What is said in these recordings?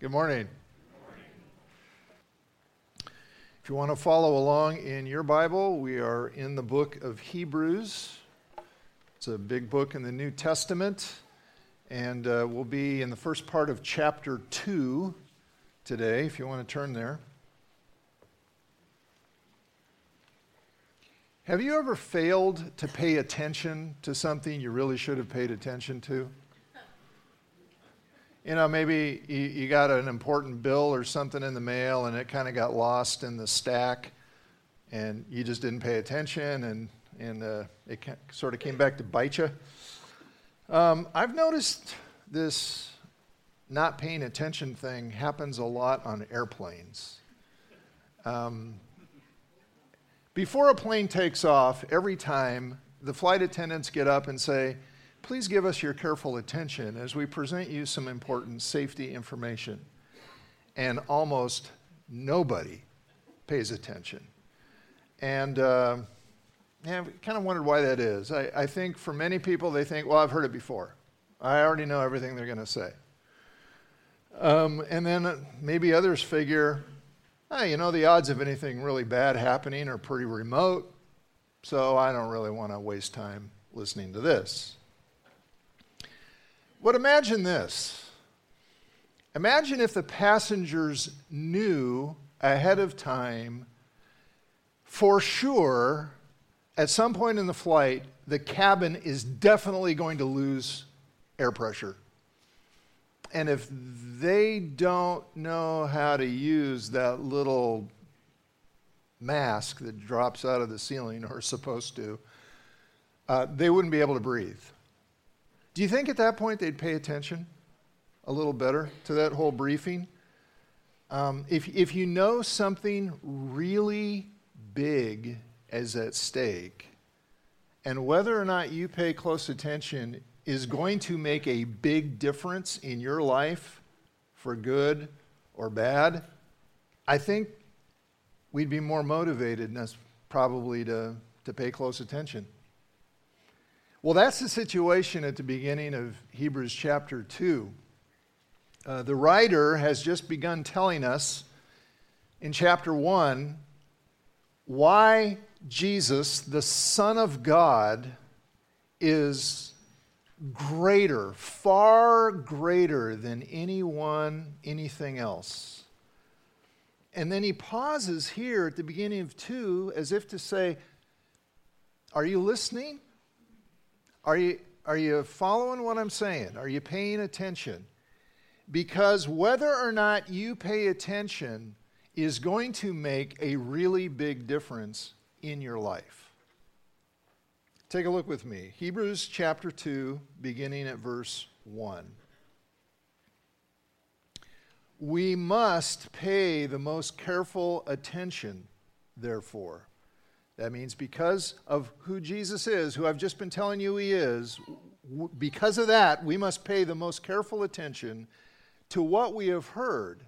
Good morning. If you want to follow along in your Bible, we are in the book of Hebrews. It's a big book in the New Testament, and uh, we'll be in the first part of chapter 2 today, if you want to turn there. Have you ever failed to pay attention to something you really should have paid attention to? You know, maybe you, you got an important bill or something in the mail and it kind of got lost in the stack and you just didn't pay attention and, and uh, it sort of came back to bite you. Um, I've noticed this not paying attention thing happens a lot on airplanes. Um, before a plane takes off, every time the flight attendants get up and say, Please give us your careful attention as we present you some important safety information. And almost nobody pays attention. And uh, yeah, I've kind of wondered why that is. I, I think for many people, they think, well, I've heard it before. I already know everything they're going to say. Um, and then maybe others figure, hey, you know, the odds of anything really bad happening are pretty remote, so I don't really want to waste time listening to this. But imagine this. Imagine if the passengers knew ahead of time for sure at some point in the flight the cabin is definitely going to lose air pressure and if they don't know how to use that little mask that drops out of the ceiling or are supposed to, uh, they wouldn't be able to breathe. Do you think at that point they'd pay attention a little better to that whole briefing? Um, if, if you know something really big is at stake, and whether or not you pay close attention is going to make a big difference in your life for good or bad, I think we'd be more motivated and probably to, to pay close attention. Well, that's the situation at the beginning of Hebrews chapter 2. Uh, the writer has just begun telling us in chapter 1 why Jesus, the Son of God, is greater, far greater than anyone, anything else. And then he pauses here at the beginning of 2 as if to say, Are you listening? Are you, are you following what I'm saying? Are you paying attention? Because whether or not you pay attention is going to make a really big difference in your life. Take a look with me. Hebrews chapter 2, beginning at verse 1. We must pay the most careful attention, therefore. That means because of who Jesus is, who I've just been telling you he is, because of that, we must pay the most careful attention to what we have heard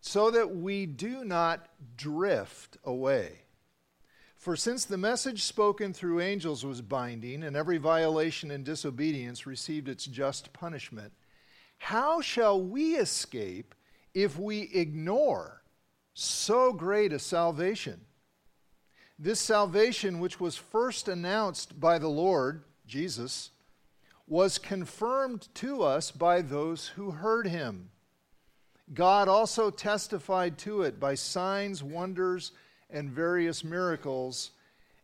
so that we do not drift away. For since the message spoken through angels was binding, and every violation and disobedience received its just punishment, how shall we escape if we ignore so great a salvation? This salvation, which was first announced by the Lord, Jesus, was confirmed to us by those who heard him. God also testified to it by signs, wonders, and various miracles,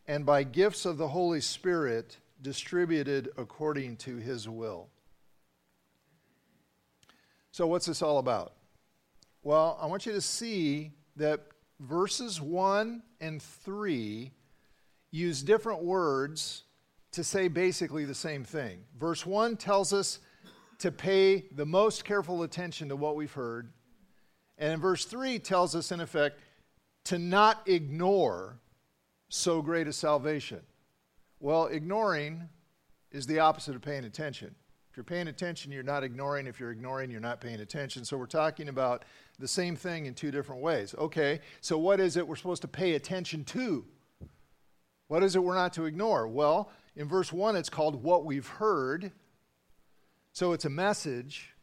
and by gifts of the Holy Spirit distributed according to his will. So, what's this all about? Well, I want you to see that verses 1 and 3 use different words to say basically the same thing. Verse 1 tells us to pay the most careful attention to what we've heard. And verse 3 tells us, in effect, to not ignore so great a salvation? Well, ignoring is the opposite of paying attention. You're paying attention, you're not ignoring. If you're ignoring, you're not paying attention. So we're talking about the same thing in two different ways. Okay, so what is it we're supposed to pay attention to? What is it we're not to ignore? Well, in verse 1, it's called what we've heard. So it's a message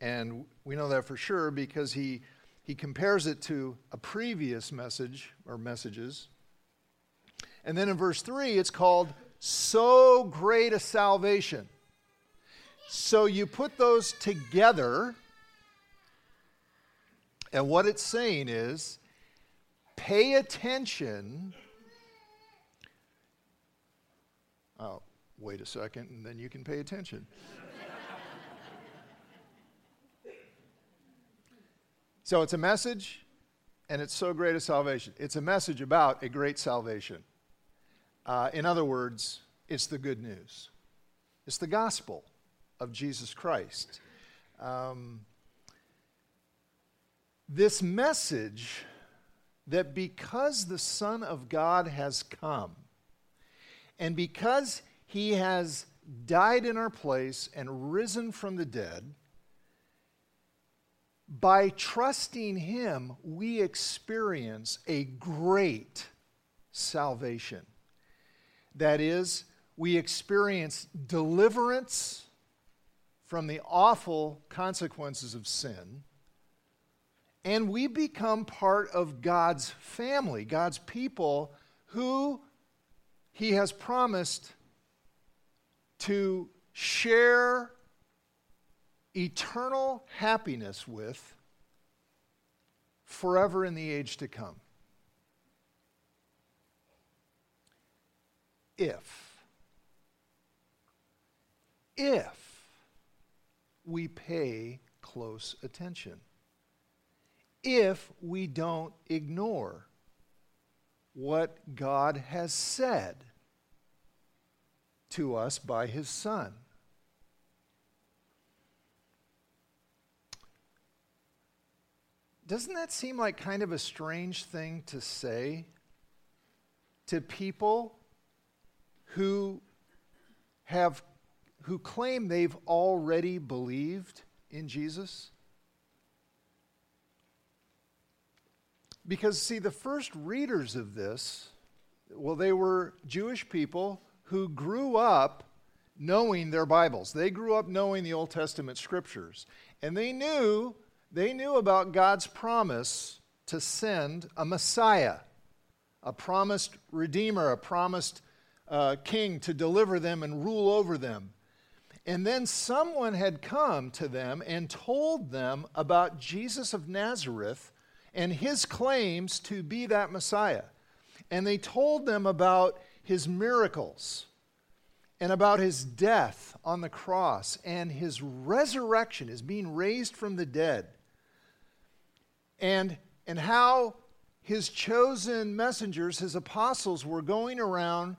And we know that for sure because he, he compares it to a previous message or messages. And then in verse 3, it's called so great a salvation. So you put those together, and what it's saying is pay attention. Oh, wait a second, and then you can pay attention. so it's a message, and it's so great a salvation. It's a message about a great salvation. Uh, in other words, it's the good news, it's the gospel of Jesus Christ. Um, this message that because the Son of God has come, and because he has died in our place and risen from the dead, by trusting him, we experience a great salvation. That is, we experience deliverance from the awful consequences of sin, and we become part of God's family, God's people, who He has promised to share eternal happiness with forever in the age to come. If, if we pay close attention, if we don't ignore what God has said to us by His Son. Doesn't that seem like kind of a strange thing to say to people who have who claim they've already believed in Jesus? Because, see, the first readers of this, well, they were Jewish people who grew up knowing their Bibles. They grew up knowing the Old Testament scriptures. And they knew, they knew about God's promise to send a Messiah, a promised Redeemer, a promised uh, king to deliver them and rule over them. And then someone had come to them and told them about Jesus of Nazareth and his claims to be that Messiah. And they told them about his miracles and about his death on the cross and his resurrection, his being raised from the dead, and, and how his chosen messengers, his apostles, were going around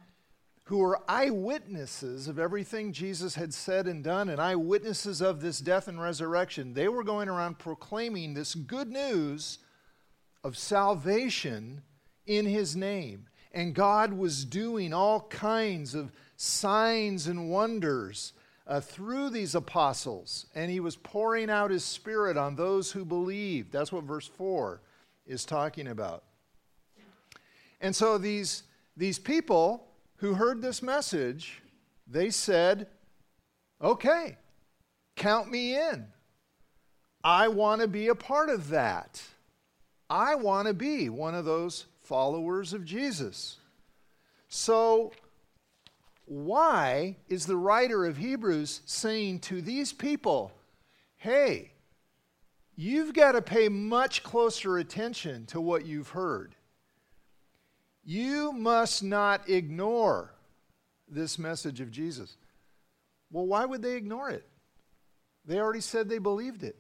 who were eyewitnesses of everything Jesus had said and done and eyewitnesses of this death and resurrection. They were going around proclaiming this good news of salvation in his name. And God was doing all kinds of signs and wonders uh, through these apostles. And he was pouring out his spirit on those who believed. That's what verse 4 is talking about. And so these, these people who heard this message, they said, Okay, count me in. I want to be a part of that. I want to be one of those followers of Jesus. So, why is the writer of Hebrews saying to these people, hey, you've got to pay much closer attention to what you've heard? You must not ignore this message of Jesus. Well, why would they ignore it? They already said they believed it.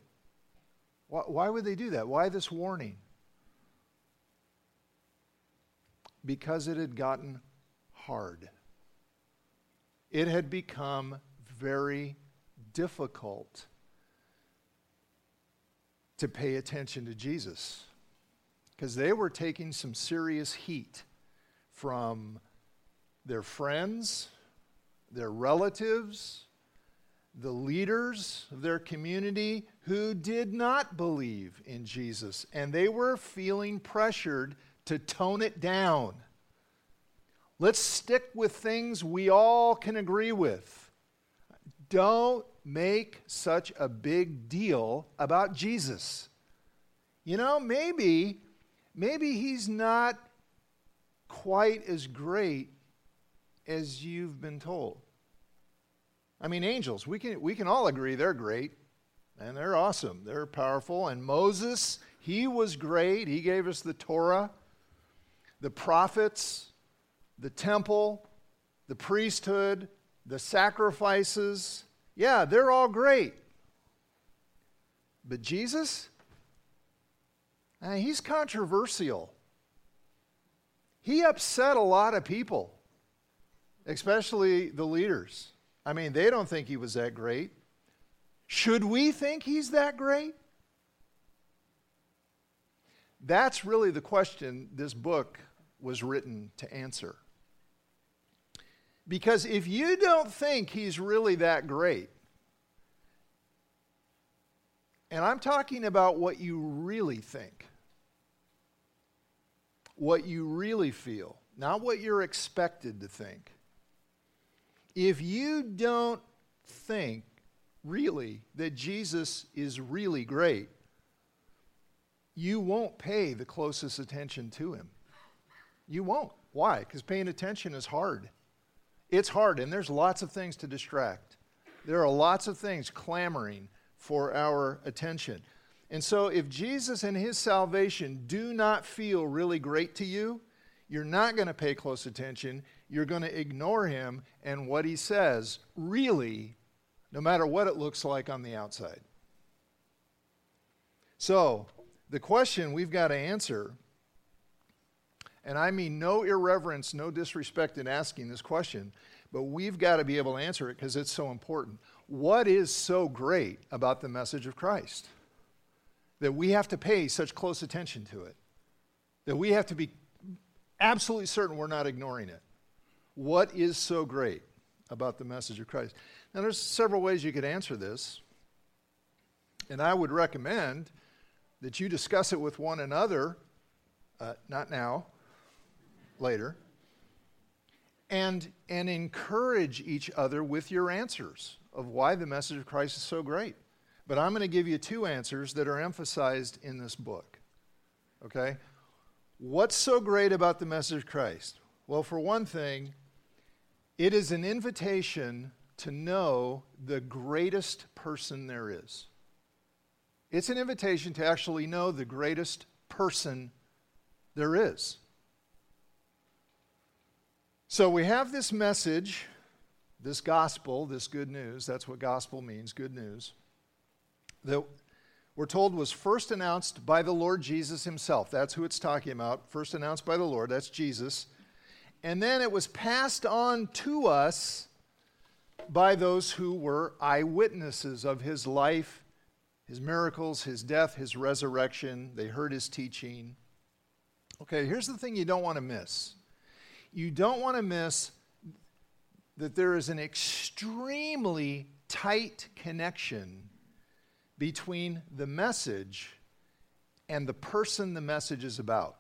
Why, would they do that? Why this warning? Because it had gotten hard. It had become very difficult to pay attention to Jesus because they were taking some serious heat from their friends, their relatives, the leaders of their community who did not believe in Jesus. And they were feeling pressured to tone it down. Let's stick with things we all can agree with. don't make such a big deal about Jesus. You know, maybe maybe he's not quite as great as you've been told. I mean, angels, we can, we can all agree they're great and they're awesome. They're powerful. And Moses, he was great. He gave us the Torah, the prophets, the temple, the priesthood, the sacrifices. Yeah, they're all great. But Jesus, uh, he's controversial. He upset a lot of people, especially the leaders. I mean, they don't think he was that great. Should we think he's that great? That's really the question this book was written to answer. Because if you don't think he's really that great, and I'm talking about what you really think, what you really feel, not what you're expected to think. If you don't think really that Jesus is really great, you won't pay the closest attention to him. You won't. Why? Because paying attention is hard. It's hard, and there's lots of things to distract. There are lots of things clamoring for our attention. And so, if Jesus and his salvation do not feel really great to you, you're not going to pay close attention. You're going to ignore him and what he says, really, no matter what it looks like on the outside. So, the question we've got to answer, and I mean no irreverence, no disrespect in asking this question, but we've got to be able to answer it because it's so important. What is so great about the message of Christ? That we have to pay such close attention to it, that we have to be absolutely certain we're not ignoring it. What is so great about the message of Christ? Now, there's several ways you could answer this, and I would recommend that you discuss it with one another, uh, not now, later, and, and encourage each other with your answers of why the message of Christ is so great. But I'm going to give you two answers that are emphasized in this book. Okay? What's so great about the message of Christ? Well, for one thing, it is an invitation to know the greatest person there is. It's an invitation to actually know the greatest person there is. So we have this message, this gospel, this good news. That's what gospel means good news that we're told was first announced by the Lord Jesus himself. That's who it's talking about. First announced by the Lord, that's Jesus. And then it was passed on to us by those who were eyewitnesses of his life, his miracles, his death, his resurrection. They heard his teaching. Okay, here's the thing you don't want to miss. You don't want to miss that there is an extremely tight connection between the message and the person the message is about.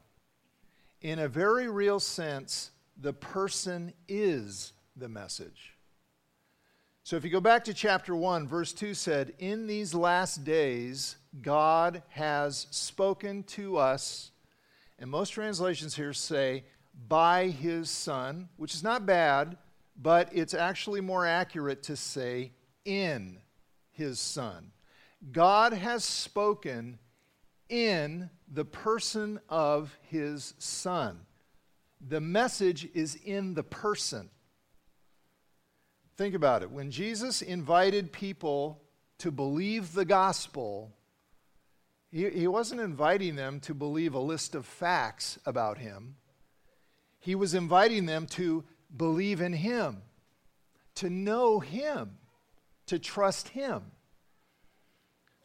In a very real sense, the person is the message. So if you go back to chapter 1, verse 2 said, In these last days, God has spoken to us, and most translations here say, by his Son, which is not bad, but it's actually more accurate to say, in his Son. God has spoken in the person of his Son. The message is in the person. Think about it. When Jesus invited people to believe the gospel, he, he wasn't inviting them to believe a list of facts about him. He was inviting them to believe in him, to know him, to trust him.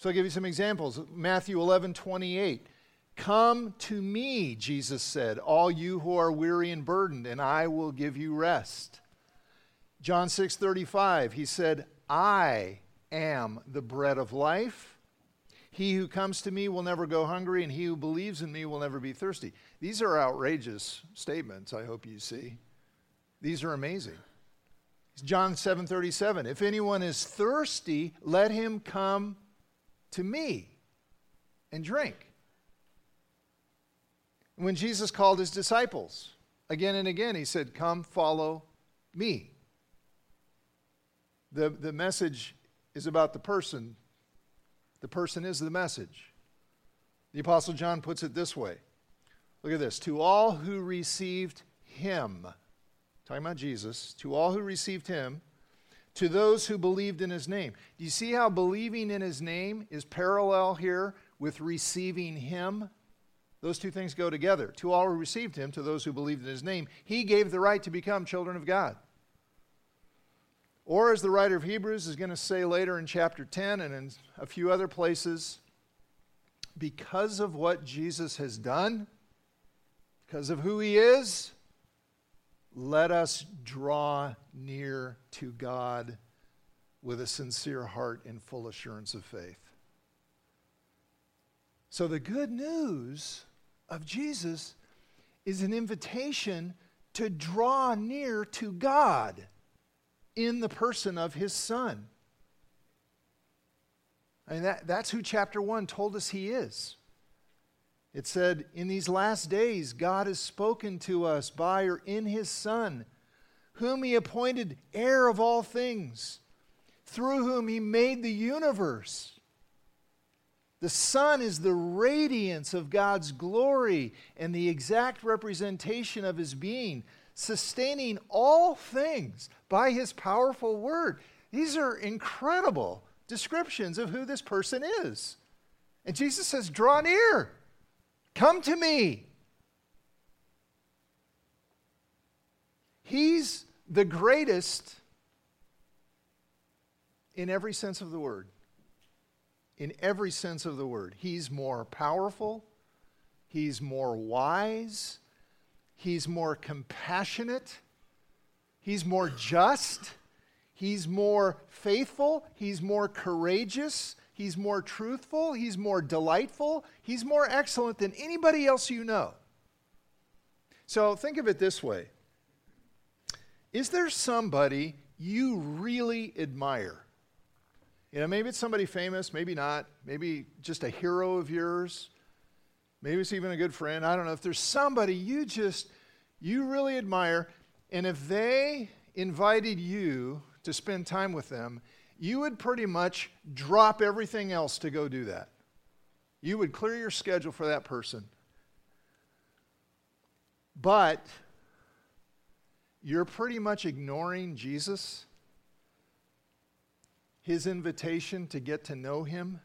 So I'll give you some examples. Matthew 11, 28. Come to me, Jesus said, all you who are weary and burdened, and I will give you rest. John 6, 35, he said, I am the bread of life. He who comes to me will never go hungry, and he who believes in me will never be thirsty. These are outrageous statements, I hope you see. These are amazing. John 7:37, if anyone is thirsty, let him come to me and drink. When Jesus called his disciples, again and again he said, "Come follow me." The, the message is about the person. The person is the message. The Apostle John puts it this way Look at this. To all who received him, talking about Jesus, to all who received him, to those who believed in his name. Do you see how believing in his name is parallel here with receiving him? Those two things go together. To all who received him, to those who believed in his name, he gave the right to become children of God. Or, as the writer of Hebrews is going to say later in chapter 10 and in a few other places, because of what Jesus has done, because of who he is, let us draw near to God with a sincere heart and full assurance of faith. So, the good news of Jesus is an invitation to draw near to God in the person of his son. I mean, that, that's who chapter 1 told us he is. It said, In these last days, God has spoken to us by or in his Son, whom he appointed heir of all things, through whom he made the universe. The Son is the radiance of God's glory and the exact representation of his being sustaining all things by his powerful word. These are incredible descriptions of who this person is. And Jesus says, Draw near, come to me. He's the greatest in every sense of the word. In every sense of the word. He's more powerful, he's more wise, He's more compassionate. He's more just. He's more faithful. He's more courageous. He's more truthful. He's more delightful. He's more excellent than anybody else you know. So think of it this way Is there somebody you really admire? You know, maybe it's somebody famous, maybe not, maybe just a hero of yours. Maybe it's even a good friend. I don't know. If there's somebody you just, you really admire, and if they invited you to spend time with them, you would pretty much drop everything else to go do that. You would clear your schedule for that person. But you're pretty much ignoring Jesus, his invitation to get to know him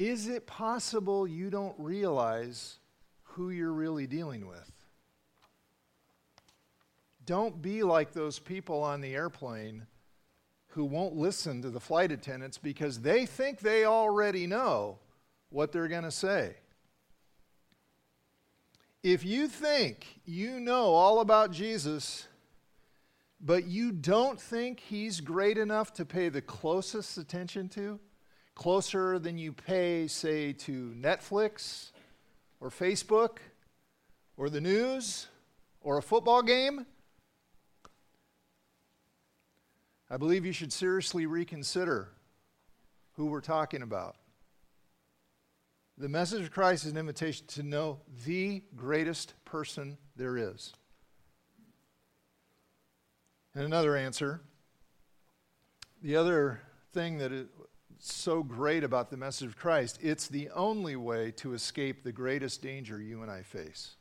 is it possible you don't realize who you're really dealing with? Don't be like those people on the airplane who won't listen to the flight attendants because they think they already know what they're going to say. If you think you know all about Jesus, but you don't think he's great enough to pay the closest attention to, closer than you pay, say, to Netflix or Facebook or the news or a football game, I believe you should seriously reconsider who we're talking about. The message of Christ is an invitation to know the greatest person there is. And another answer the other thing that is so great about the message of Christ. It's the only way to escape the greatest danger you and I face.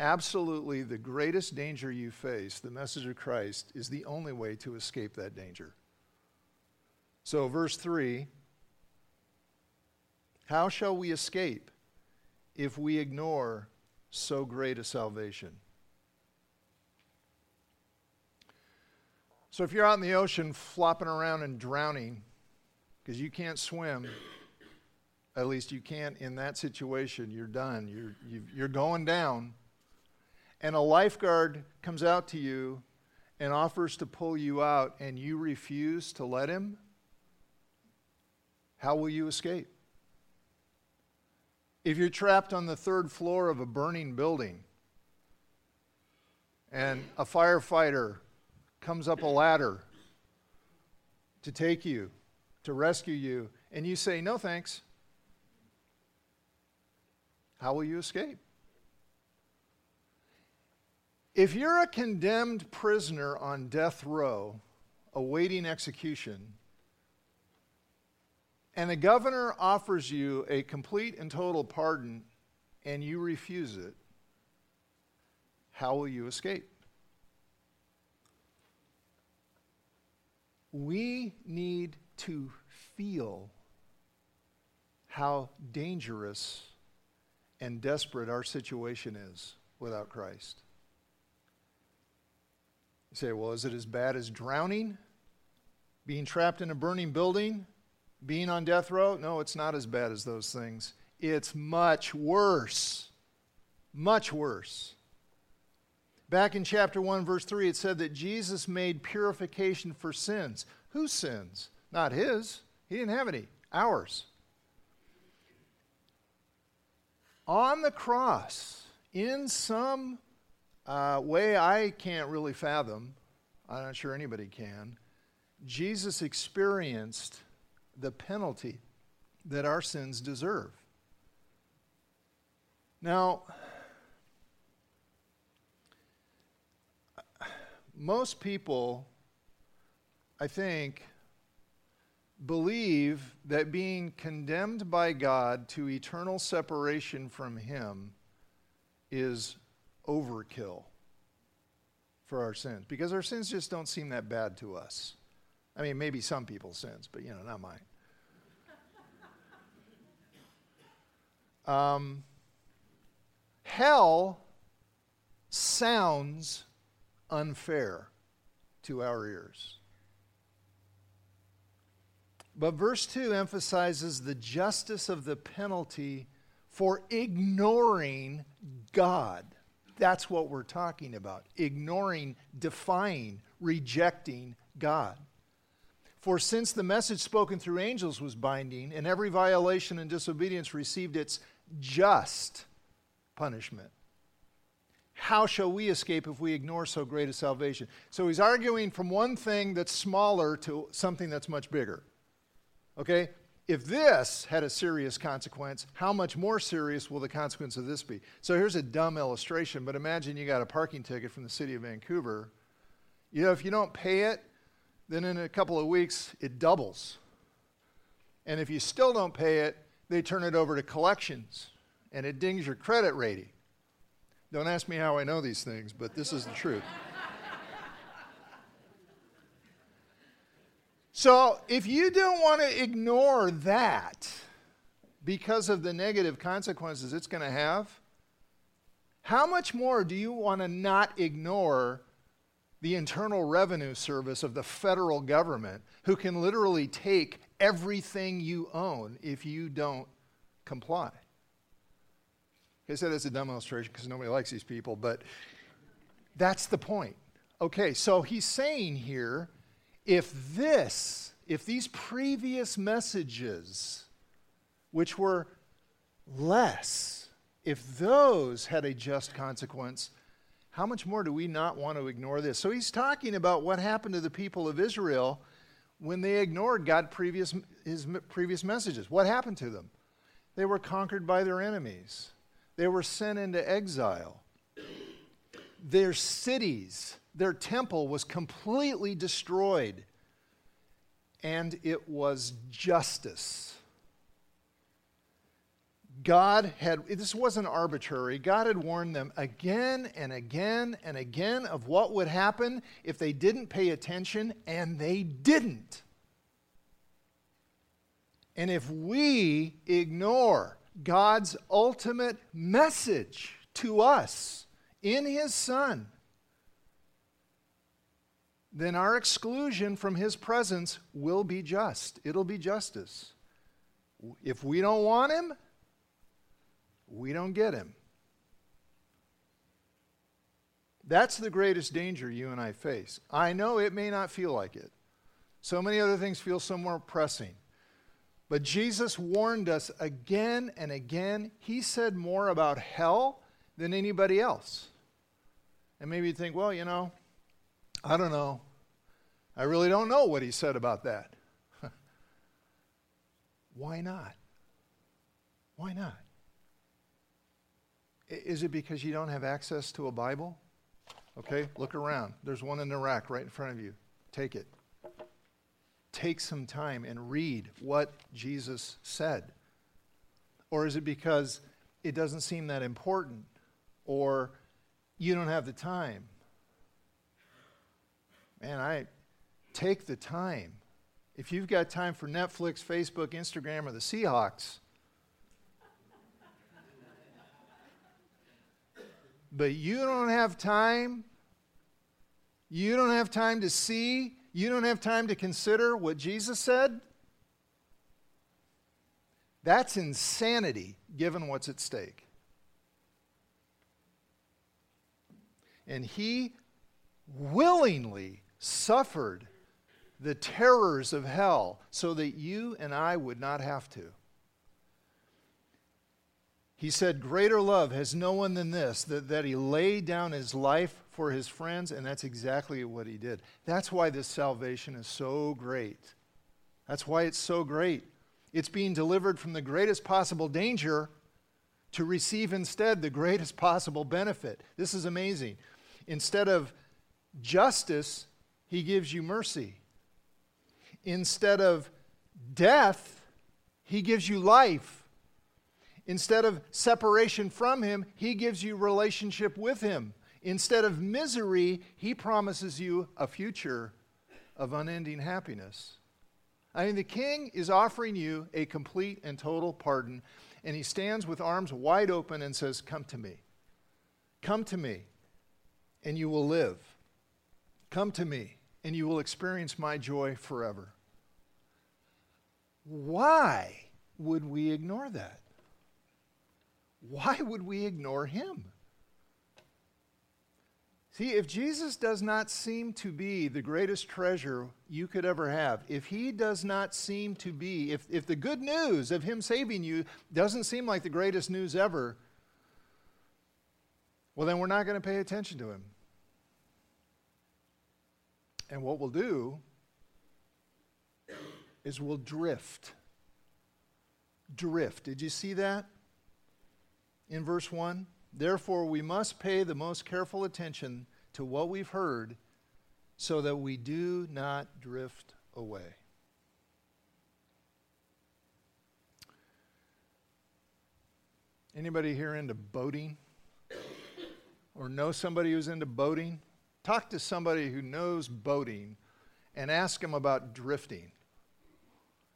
Absolutely, the greatest danger you face, the message of Christ, is the only way to escape that danger. So, verse 3 How shall we escape if we ignore so great a salvation? So, if you're out in the ocean flopping around and drowning, because you can't swim. At least you can't in that situation. You're done. You're, you're going down. And a lifeguard comes out to you and offers to pull you out, and you refuse to let him. How will you escape? If you're trapped on the third floor of a burning building and a firefighter comes up a ladder to take you, to rescue you, and you say, No thanks, how will you escape? If you're a condemned prisoner on death row awaiting execution, and the governor offers you a complete and total pardon and you refuse it, how will you escape? We need to feel how dangerous and desperate our situation is without Christ. You say, well, is it as bad as drowning? Being trapped in a burning building? Being on death row? No, it's not as bad as those things. It's much worse. Much worse. Back in chapter 1, verse 3, it said that Jesus made purification for sins. Whose sins? Not his. He didn't have any. Ours. On the cross, in some uh, way I can't really fathom, I'm not sure anybody can, Jesus experienced the penalty that our sins deserve. Now, most people, I think, believe that being condemned by God to eternal separation from Him is overkill for our sins because our sins just don't seem that bad to us. I mean, maybe some people's sins, but you know, not mine. Um, hell sounds unfair to our ears. But verse 2 emphasizes the justice of the penalty for ignoring God. That's what we're talking about ignoring, defying, rejecting God. For since the message spoken through angels was binding, and every violation and disobedience received its just punishment, how shall we escape if we ignore so great a salvation? So he's arguing from one thing that's smaller to something that's much bigger. Okay? If this had a serious consequence, how much more serious will the consequence of this be? So here's a dumb illustration, but imagine you got a parking ticket from the city of Vancouver. You know, if you don't pay it, then in a couple of weeks it doubles. And if you still don't pay it, they turn it over to collections and it dings your credit rating. Don't ask me how I know these things, but this is the truth. So if you don't want to ignore that because of the negative consequences it's going to have, how much more do you want to not ignore the Internal Revenue Service of the federal government, who can literally take everything you own if you don't comply? I said it's a dumb illustration because nobody likes these people, but that's the point. Okay, so he's saying here if this, if these previous messages, which were less, if those had a just consequence, how much more do we not want to ignore this? So he's talking about what happened to the people of Israel when they ignored God previous his previous messages. What happened to them? They were conquered by their enemies. They were sent into exile. Their cities their temple was completely destroyed. And it was justice. God had, this wasn't arbitrary. God had warned them again and again and again of what would happen if they didn't pay attention, and they didn't. And if we ignore God's ultimate message to us in His Son, then our exclusion from his presence will be just. It'll be justice. If we don't want him, we don't get him. That's the greatest danger you and I face. I know it may not feel like it. So many other things feel so more pressing. But Jesus warned us again and again. He said more about hell than anybody else. And maybe you think, well, you know, I don't know. I really don't know what he said about that. Why not? Why not? Is it because you don't have access to a Bible? Okay, look around. There's one in the rack right in front of you. Take it. Take some time and read what Jesus said. Or is it because it doesn't seem that important? Or you don't have the time? Man, I take the time. If you've got time for Netflix, Facebook, Instagram, or the Seahawks, but you don't have time, you don't have time to see, you don't have time to consider what Jesus said, that's insanity given what's at stake. And he willingly suffered the terrors of hell so that you and I would not have to. He said, Greater love has no one than this, that, that he laid down his life for his friends, and that's exactly what he did. That's why this salvation is so great. That's why it's so great. It's being delivered from the greatest possible danger to receive instead the greatest possible benefit. This is amazing. Instead of justice, he gives you mercy. Instead of death, he gives you life. Instead of separation from him, he gives you relationship with him. Instead of misery, he promises you a future of unending happiness. I mean, the king is offering you a complete and total pardon, and he stands with arms wide open and says, Come to me. Come to me, and you will live. Come to me, and you will experience my joy forever. Why would we ignore that? Why would we ignore him? See, if Jesus does not seem to be the greatest treasure you could ever have, if he does not seem to be, if, if the good news of him saving you doesn't seem like the greatest news ever, well, then we're not going to pay attention to him. And what we'll do is we'll drift. Drift. Did you see that in verse 1? Therefore, we must pay the most careful attention to what we've heard so that we do not drift away. Anybody here into boating? Or know somebody who's into boating? Talk to somebody who knows boating and ask them about drifting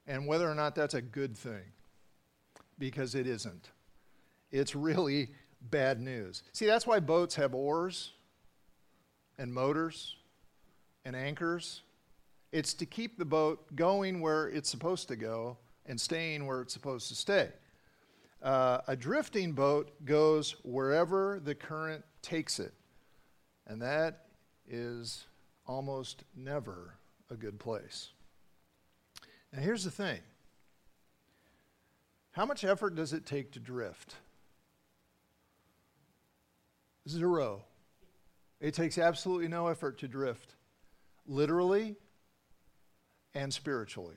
and whether or not that's a good thing. Because it isn't. It's really bad news. See, that's why boats have oars and motors and anchors. It's to keep the boat going where it's supposed to go and staying where it's supposed to stay. Uh, a drifting boat goes wherever the current takes it. And that is almost never a good place. Now, here's the thing how much effort does it take to drift? Zero. It takes absolutely no effort to drift, literally and spiritually.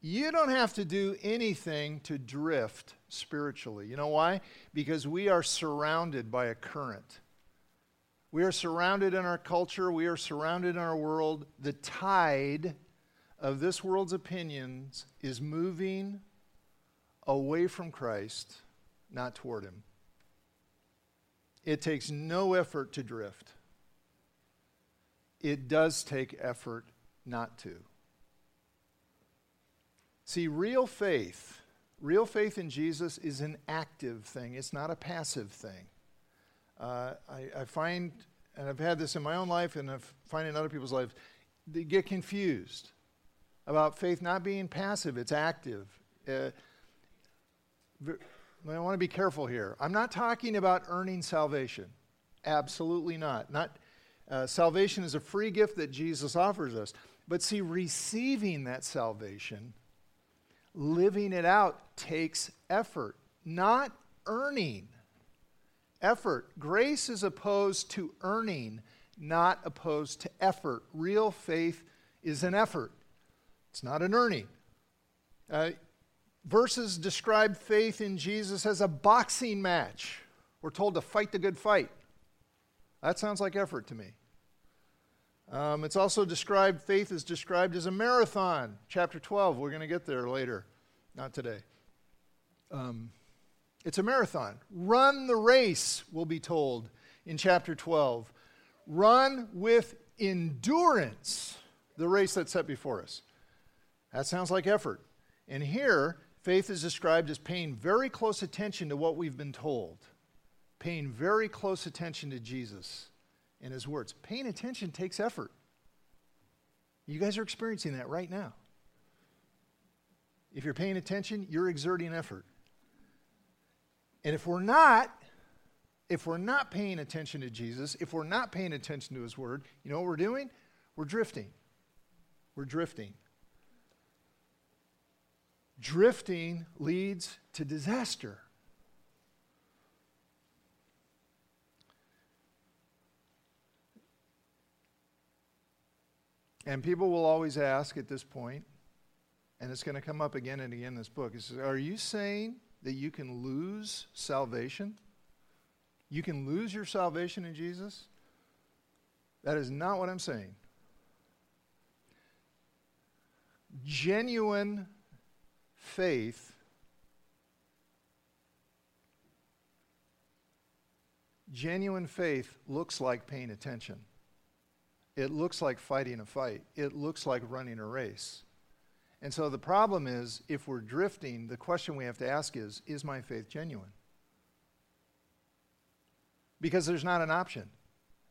You don't have to do anything to drift spiritually. You know why? Because we are surrounded by a current. We are surrounded in our culture, we are surrounded in our world. The tide of this world's opinions is moving away from Christ, not toward Him. It takes no effort to drift. It does take effort not to. See, real faith, real faith in Jesus is an active thing, it's not a passive thing. Uh, I, I, find, and I've had this in my own life and I find in other people's lives, they get confused about faith not being passive, it's active. Uh, I want to be careful here. I'm not talking about earning salvation. Absolutely not. Not uh, salvation is a free gift that Jesus offers us. But see, receiving that salvation, living it out takes effort, not earning effort. Grace is opposed to earning, not opposed to effort. Real faith is an effort, it's not an earning. Uh, verses describe faith in Jesus as a boxing match. We're told to fight the good fight. That sounds like effort to me. Um, it's also described, faith is described as a marathon. Chapter 12, we're going to get there later, not today. Um, it's a marathon. Run the race, we'll be told in chapter 12. Run with endurance the race that's set before us. That sounds like effort. And here, faith is described as paying very close attention to what we've been told, paying very close attention to Jesus and his words. Paying attention takes effort. You guys are experiencing that right now. If you're paying attention, you're exerting effort. And if we're not, if we're not paying attention to Jesus, if we're not paying attention to his word, you know what we're doing? We're drifting. We're drifting. Drifting leads to disaster. And people will always ask at this point, and it's going to come up again and again in this book. is, Are you saying that you can lose salvation? You can lose your salvation in Jesus? That is not what I'm saying. Genuine faith genuine faith looks like paying attention. It looks like fighting a fight. It looks like running a race. And so the problem is if we're drifting, the question we have to ask is is my faith genuine? Because there's not an option.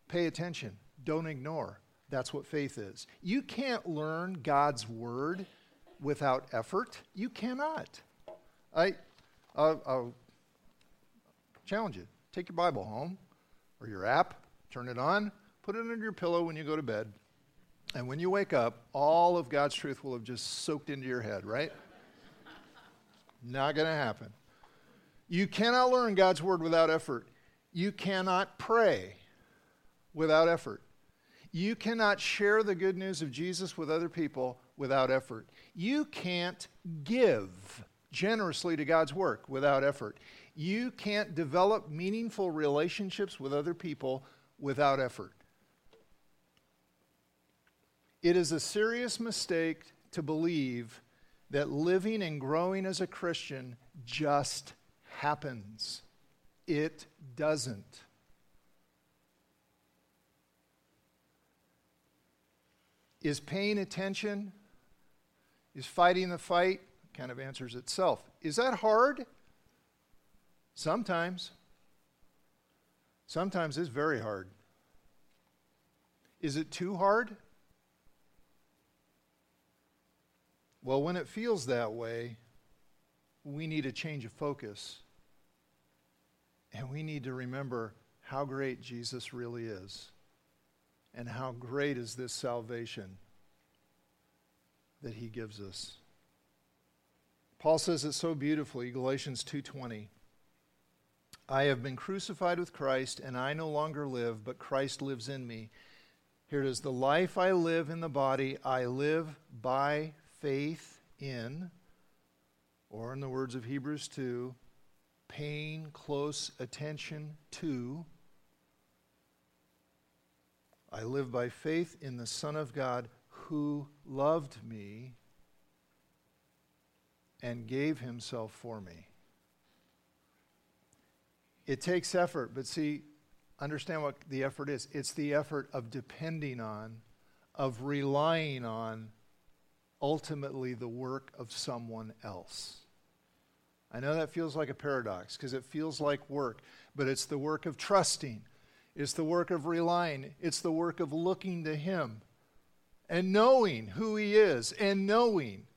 Pay attention, don't ignore. That's what faith is. You can't learn God's word without effort. You cannot. I, I'll, I'll challenge you. Take your Bible home or your app, turn it on, put it under your pillow when you go to bed. And when you wake up, all of God's truth will have just soaked into your head, right? Not going to happen. You cannot learn God's word without effort. You cannot pray without effort. You cannot share the good news of Jesus with other people without effort. You can't give generously to God's work without effort. You can't develop meaningful relationships with other people without effort. It is a serious mistake to believe that living and growing as a Christian just happens. It doesn't. Is paying attention, is fighting the fight, kind of answers itself. Is that hard? Sometimes. Sometimes it's very hard. Is it too hard? Well, when it feels that way, we need a change of focus. And we need to remember how great Jesus really is and how great is this salvation that he gives us. Paul says it so beautifully, Galatians 2:20. I have been crucified with Christ and I no longer live, but Christ lives in me. Here it is, the life I live in the body, I live by faith in, or in the words of Hebrews 2, paying close attention to. I live by faith in the Son of God who loved me and gave himself for me. It takes effort, but see, understand what the effort is. It's the effort of depending on, of relying on ultimately the work of someone else. I know that feels like a paradox because it feels like work, but it's the work of trusting, it's the work of relying, it's the work of looking to Him and knowing who He is and knowing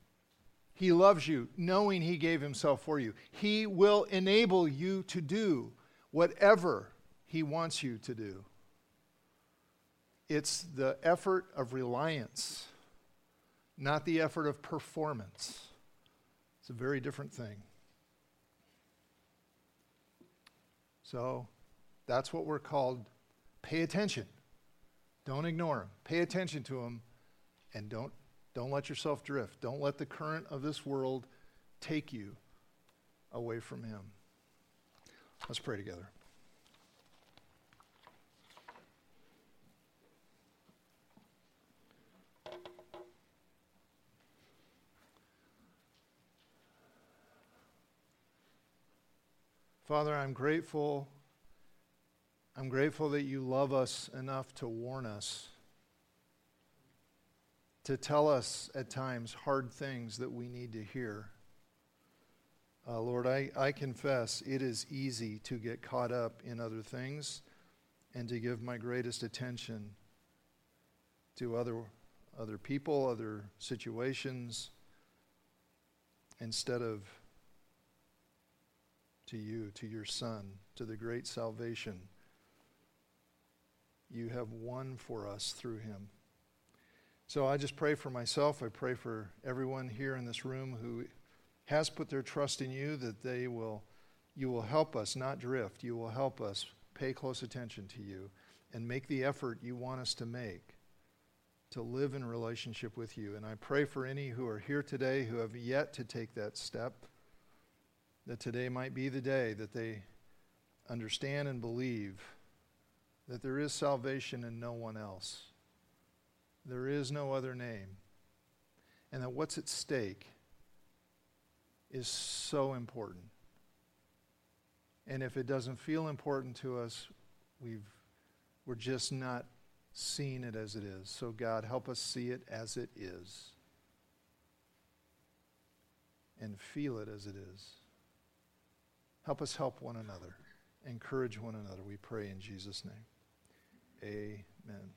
He loves you, knowing He gave Himself for you. He will enable you to do whatever He wants you to do. It's the effort of reliance not the effort of performance. It's a very different thing. So, That's what we're called. Pay attention. Don't ignore them. Pay attention to them and don't, don't let yourself drift. Don't let the current of this world take you away from Him. Let's pray together. Father, I'm grateful. I'm grateful that you love us enough to warn us, to tell us at times hard things that we need to hear. Uh, Lord, I, I confess it is easy to get caught up in other things and to give my greatest attention to other, other people, other situations, instead of to you, to your Son, to the great salvation you have won for us through him. So I just pray for myself. I pray for everyone here in this room who has put their trust in you that they will you will help us not drift. You will help us pay close attention to you and make the effort you want us to make to live in relationship with you. And I pray for any who are here today who have yet to take that step that today might be the day that they understand and believe that there is salvation in no one else. There is no other name. And that what's at stake is so important. And if it doesn't feel important to us, we've, we're just not seeing it as it is. So, God, help us see it as it is and feel it as it is. Help us help one another, encourage one another, we pray in Jesus' name. Amen.